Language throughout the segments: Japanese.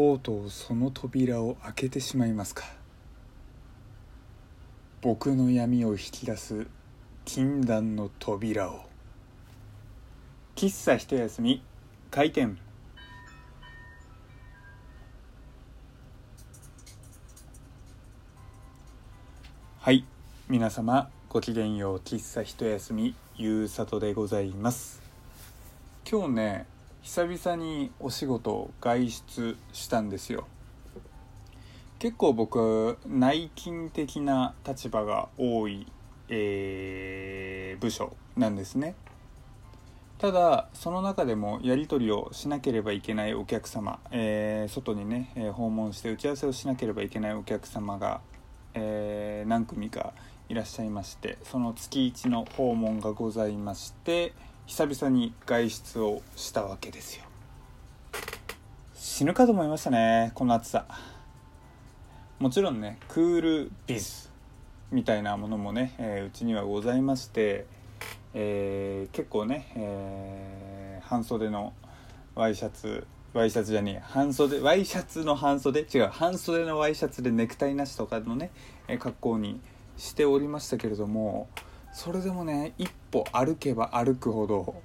とうとうその扉を開けてしまいますか？僕の闇を引き出す禁断の扉を。喫茶一休み。開店。はい。皆様ごきげんよう。喫茶一休み。ゆうさとでございます。今日ね久々にお仕事外出したんですよ。結構僕内勤的な立場が多い、えー部署なんですね。ただその中でもやり取りをしなければいけないお客様、えー外にね、えー訪問して打ち合わせをしなければいけないお客様が、えー何組かいらっしゃいましてその月一の訪問がございまして久々に外出をしたわけですよ。死ぬかと思いましたねこの暑さ。もちろんねクールビズみたいなものもね、えーうちにはございまして、えー結構ね、えー半袖のワイシャツワイシャツじゃねえ半袖ワイシャツの半袖？違う半袖のワイシャツでネクタイなしとかのね、え格好にしておりましたけれどもそれでもね一歩歩けば歩くほど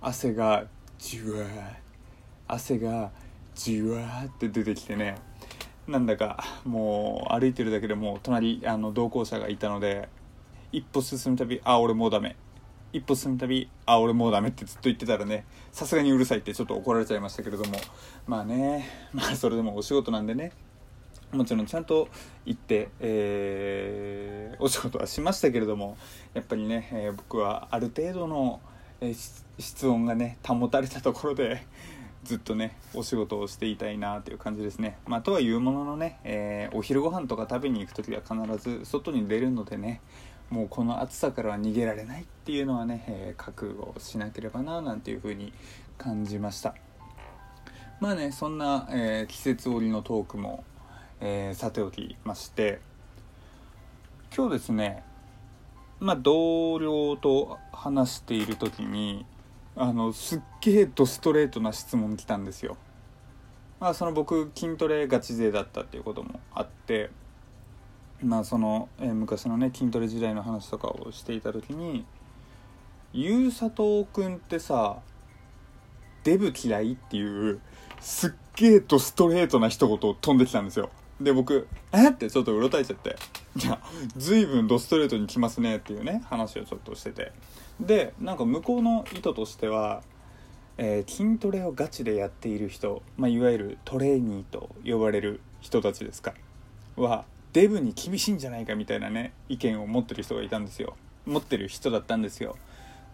汗がじわー汗がじわーって出てきてねなんだかもう歩いてるだけでもう隣あの同行者がいたので一歩進むたびあ俺もうダメ。一歩進むたびあ俺もうダメってずっと言ってたらねさすがにうるさいってちょっと怒られちゃいましたけれども。まあねまあそれでもお仕事なんでね。もちろんちゃんと行って、えーお仕事はしましたけれどもやっぱりね、えー僕はある程度の、えー室温がね保たれたところでずっとねお仕事をしていたいなという感じですね。まあ、とはいうもののね、えお昼ご飯とか食べに行く時は必ず外に出るのでねもうこの暑さからは逃げられないっていうのはね、え覚悟しなければななんていうふうに感じました。まあねそんな、え季節折のトークも、えーさておきまして今日ですねまあ同僚と話している時にあのすっげえドストレートな質問来たんですよ。まあその僕筋トレガチ勢だったっていうこともあってまあその、えー昔のね筋トレ時代の話とかをしていた時に「ゆうさとくんってさデブ嫌い?」っていうすっげえドストレートな一言を飛んできたんですよで僕「え？っ?」てちょっとうろたえちゃって「いや随分ドストレートに来ますね」っていうね話をちょっとしてて。でなんか向こうの意図としては、えー筋トレをガチでやっている人、まあ、いわゆるトレーニーと呼ばれる人たちですか。はデブに厳しいんじゃないかみたいなね意見を持ってる人がいたんですよ。持ってる人だったんですよ。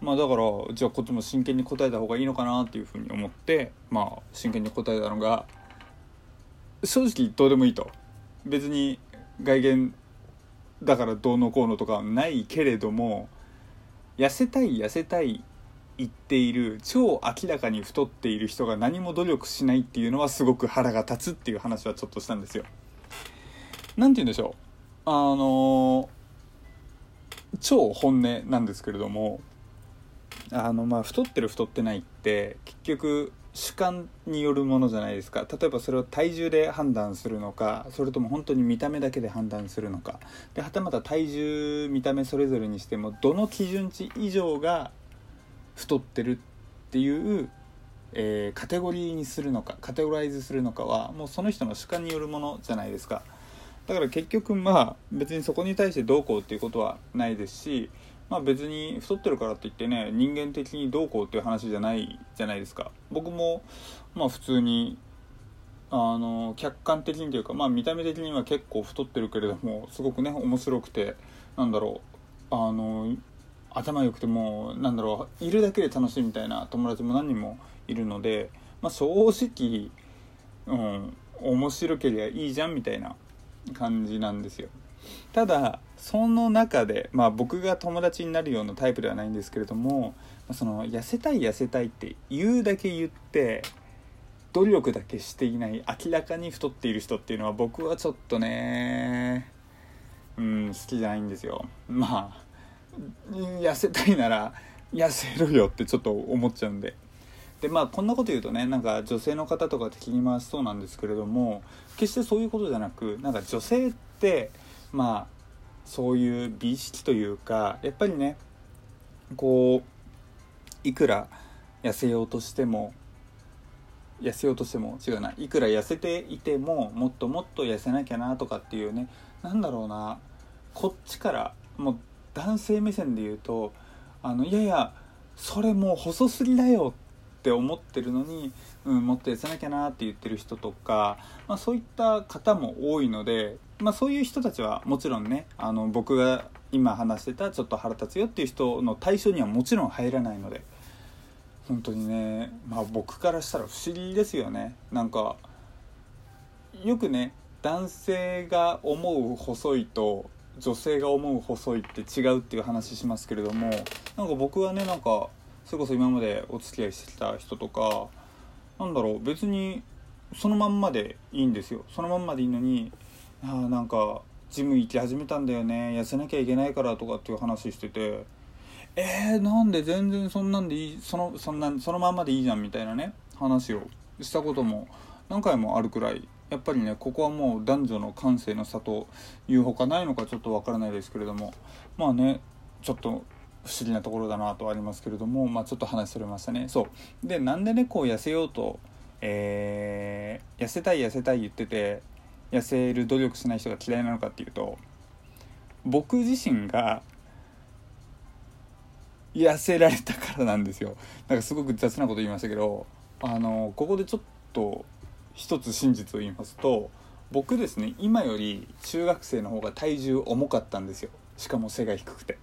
まあだからじゃあこっちも真剣に答えた方がいいのかなっていうふうに思ってまあ真剣に答えたのが正直どうでもいいと別に外見だからどうのこうのとかはないけれども痩せたい痩せたい言っている超明らかに太っている人が何も努力しないっていうのはすごく腹が立つっていう話はちょっとしたんですよ。なんて言うんでしょうあの超本音なんですけれどもあのまあ太ってる太ってないって結局主観によるものじゃないですか。例えばそれを体重で判断するのかそれとも本当に見た目だけで判断するのか。ではたまた体重見た目それぞれにしてもどの基準値以上が太ってるっていう、えーカテゴリーにするのかカテゴライズするのかはもうその人の主観によるものじゃないですか。だから結局まあ別にそこに対してどうこうっていうことはないですしまあ別に太ってるからって言ってね人間的にどうこうっていう話じゃないじゃないですか。僕もまあ普通にあの客観的にというかまあ見た目的には結構太ってるけれどもすごくね面白くてなんだろうあの頭良くてもなんだろういるだけで楽しいみたいな友達も何人もいるので、まあ、正直、うん、面白ければいいじゃんみたいな感じなんですよ。ただその中でまあ僕が友達になるようなタイプではないんですけれどもその痩せたい痩せたいって言うだけ言って努力だけしていない明らかに太っている人っていうのは僕はちょっとねうん好きじゃないんですよ。まあ痩せたいなら痩せろよってちょっと思っちゃうんで。でまあこんなこと言うとねなんか女性の方とかって気に回しそうなんですけれども決してそういうことじゃなくなんか女性ってまあそういう美意識というかやっぱりねこういくら痩せようとしても痩せようとしても違うないくら痩せていてももっともっと痩せなきゃなとかっていうねなんだろうなこっちからもう男性目線で言うとあのいやいやそれもう細すぎだよって思ってるのに、うん、もっと痩せなきゃなって言ってる人とか、まあ、そういった方も多いので、まあ、そういう人たちはもちろんねあの僕が今話してたちょっと腹立つよっていう人の対象にはもちろん入らないので本当にねまあ僕からしたら不思議ですよね。なんかよくね男性が思う細いと女性が思う細いって違うっていう話しますけれどもなんか僕はねなんかそれこそ今までお付き合いしてきた人とかなんだろう別にそのまんまでいいんですよ。そのまんまでいいのにあなんかジム行き始めたんだよね。痩せなきゃいけないからとかっていう話しててえー、なんで全然そんなんでいいそのそんなそのまんまでいいじゃんみたいなね話をしたことも何回もあるくらいやっぱりねここはもう男女の感性の差というほかないのかちょっとわからないですけれどもまあねちょっと不思議なところだなとありますけれども、まあ、ちょっと話それましたね。そう。でなんでねこう痩せようと、えー、痩せたい痩せたい言ってて痩せる努力しない人が嫌いなのかっていうと僕自身が痩せられたからなんですよ。なんかすごく雑なこと言いましたけどあのここでちょっと一つ真実を言いますと僕ですね今より中学生の方が体重重かったんですよ。しかも背が低くて。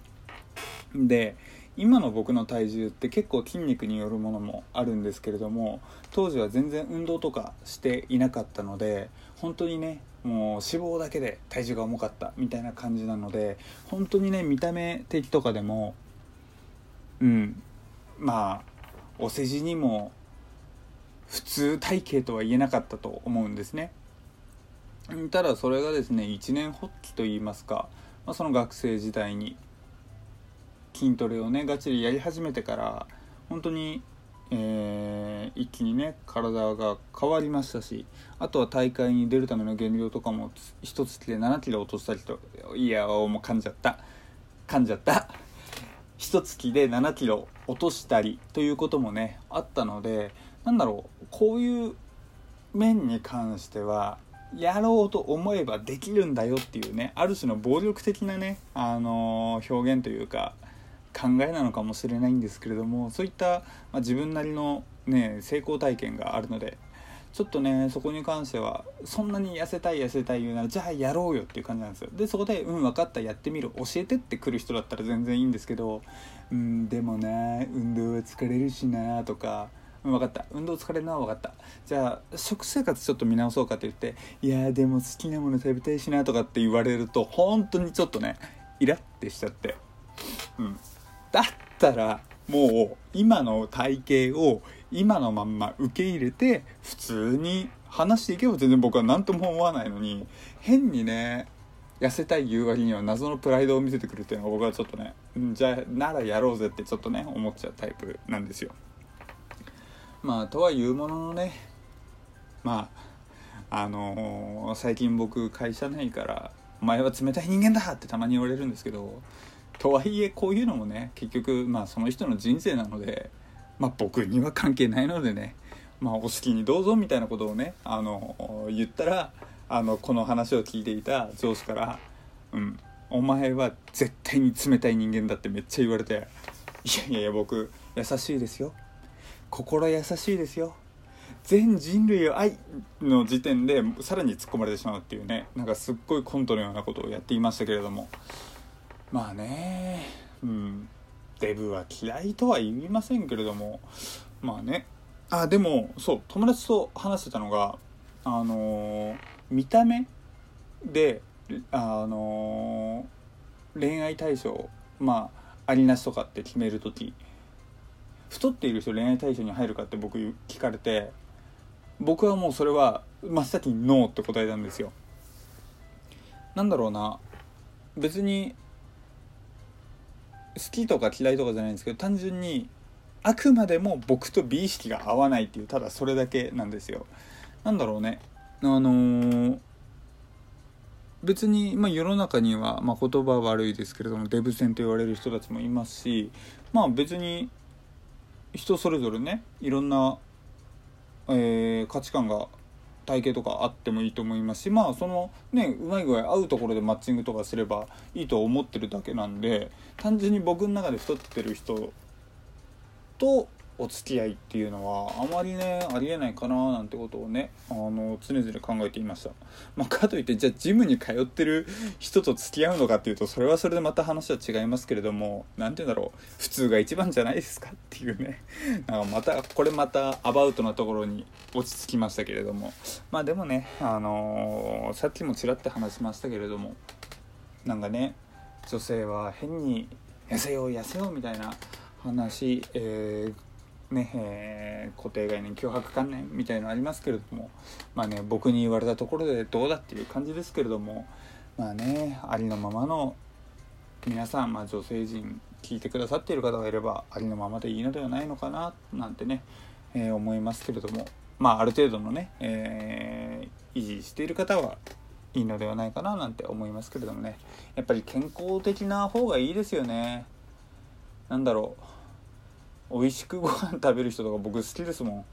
で今の僕の体重って結構筋肉によるものもあるんですけれども当時は全然運動とかしていなかったので本当にねもう脂肪だけで体重が重かったみたいな感じなので本当にね見た目的とかでもうんまあお世辞にも普通体型とは言えなかったと思うんですね。ただそれがですね一年発起といいますか、まあ、その学生時代に筋トレをねがっちりやり始めてから本当に、えー、一気にね体が変わりましたしあとは大会に出るための減量とかも一月で7キロ落としたりといやもう噛んじゃった。噛んじゃった。一月で7キロ落としたりということもねあったのでなんだろうこういう面に関してはやろうと思えばできるんだよっていうねある種の暴力的なね、あのー、表現というか考えなのかもしれないんですけれどもそういった、まあ、自分なりの、ね、成功体験があるのでちょっとねそこに関してはそんなに痩せたい痩せたい言うならじゃあやろうよっていう感じなんですよ。でそこで「うん分かったやってみる。教えて」って来る人だったら全然いいんですけど「うんでもな運動は疲れるしな」とか分かった。運動疲れるのは分かった。じゃあ食生活ちょっと見直そうかって言って「いやでも好きなもの食べたいしな」とかって言われると本当にちょっとねイラッてしちゃって。うん。だったらもう今の体型を今のまんま受け入れて普通に話していけば全然僕は何とも思わないのに変にね痩せたい言う割には謎のプライドを見せてくるっていうのが僕はちょっとねじゃあならやろうぜってちょっとね思っちゃうタイプなんですよ。まあとはいうもののねまああのー、最近僕会社内から「お前は冷たい人間だ!」ってたまに言われるんですけどとはいえこういうのもね結局まあその人の人生なのでまあ僕には関係ないのでねまあお好きにどうぞみたいなことをねあの言ったらあのこの話を聞いていた上司から「うんお前は絶対に冷たい人間だ」ってめっちゃ言われて「いやいやいや僕優しいですよ。心優しいですよ。全人類を愛の時点でさらに突っ込まれてしまうっていうねなんかすっごいコントのようなことをやっていましたけれども。まあねうん。デブは嫌いとは言いませんけれどもまあね。あでもそう友達と話してたのがあのー、見た目であのー、恋愛対象まあありなしとかって決める時太っている人恋愛対象に入るかって僕聞かれて僕はもうそれは真っ先にノーって答えたんですよ。なんだろうな。別にきとか嫌いとかじゃないんですけど単純にあくまでも僕と美意識が合わないっていうただそれだけなんですよ。なんだろうね。あのー、別に、まあ、世の中には、まあ、言葉は悪いですけれどもデブ戦と言われる人たちもいますしまあ別に人それぞれねいろんな、えー、価値観が体型とかあってもいいと思いますしまあそのねうまい具合合うところでマッチングとかすればいいと思ってるだけなんで単純に僕の中で太ってる人とお付き合いっていうのはあまりねありえないかななんてことをねあの常々考えていました、まあ、かといってじゃあジムに通ってる人と付き合うのかっていうとそれはそれでまた話は違いますけれども何て言うんだろう。普通が一番じゃないですかっていうね。なんかまたこれまたアバウトなところに落ち着きましたけれども。まあでもねあのー、さっきもちらって話しましたけれどもなんかね女性は変に痩せよう痩せようみたいな話、えーねえー、固定概念脅迫観念みたいのありますけれどもまあね僕に言われたところでどうだっていう感じですけれどもまあねありのままの皆さん、まあ、女性陣聞いてくださっている方がいればありのままでいいのではないのかななんてね、えー、思いますけれどもまあある程度のね、えー、維持している方はいいのではないかななんて思いますけれどもね。やっぱり健康的な方がいいですよね。なんだろう。美味しくご飯食べる人とか僕好きですも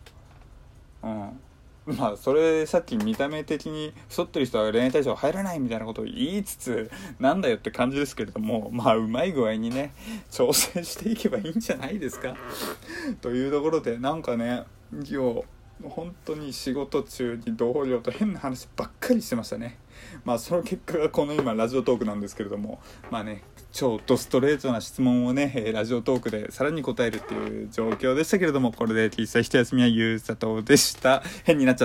ん。うん。まあそれさっき見た目的に太ってる人は恋愛対象入らないみたいなことを言いつつなんだよって感じですけれどもまあうまい具合にね挑戦していけばいいんじゃないですか。というところでなんかね今日本当に仕事中に同僚と変な話ばっかりしてましたねまあその結果がこの今ラジオトークなんですけれどもまあね超ドストレートな質問をねラジオトークでさらに答えるっていう状況でしたけれどもこれで小さい一休みはゆうさとでした。変になっちゃった。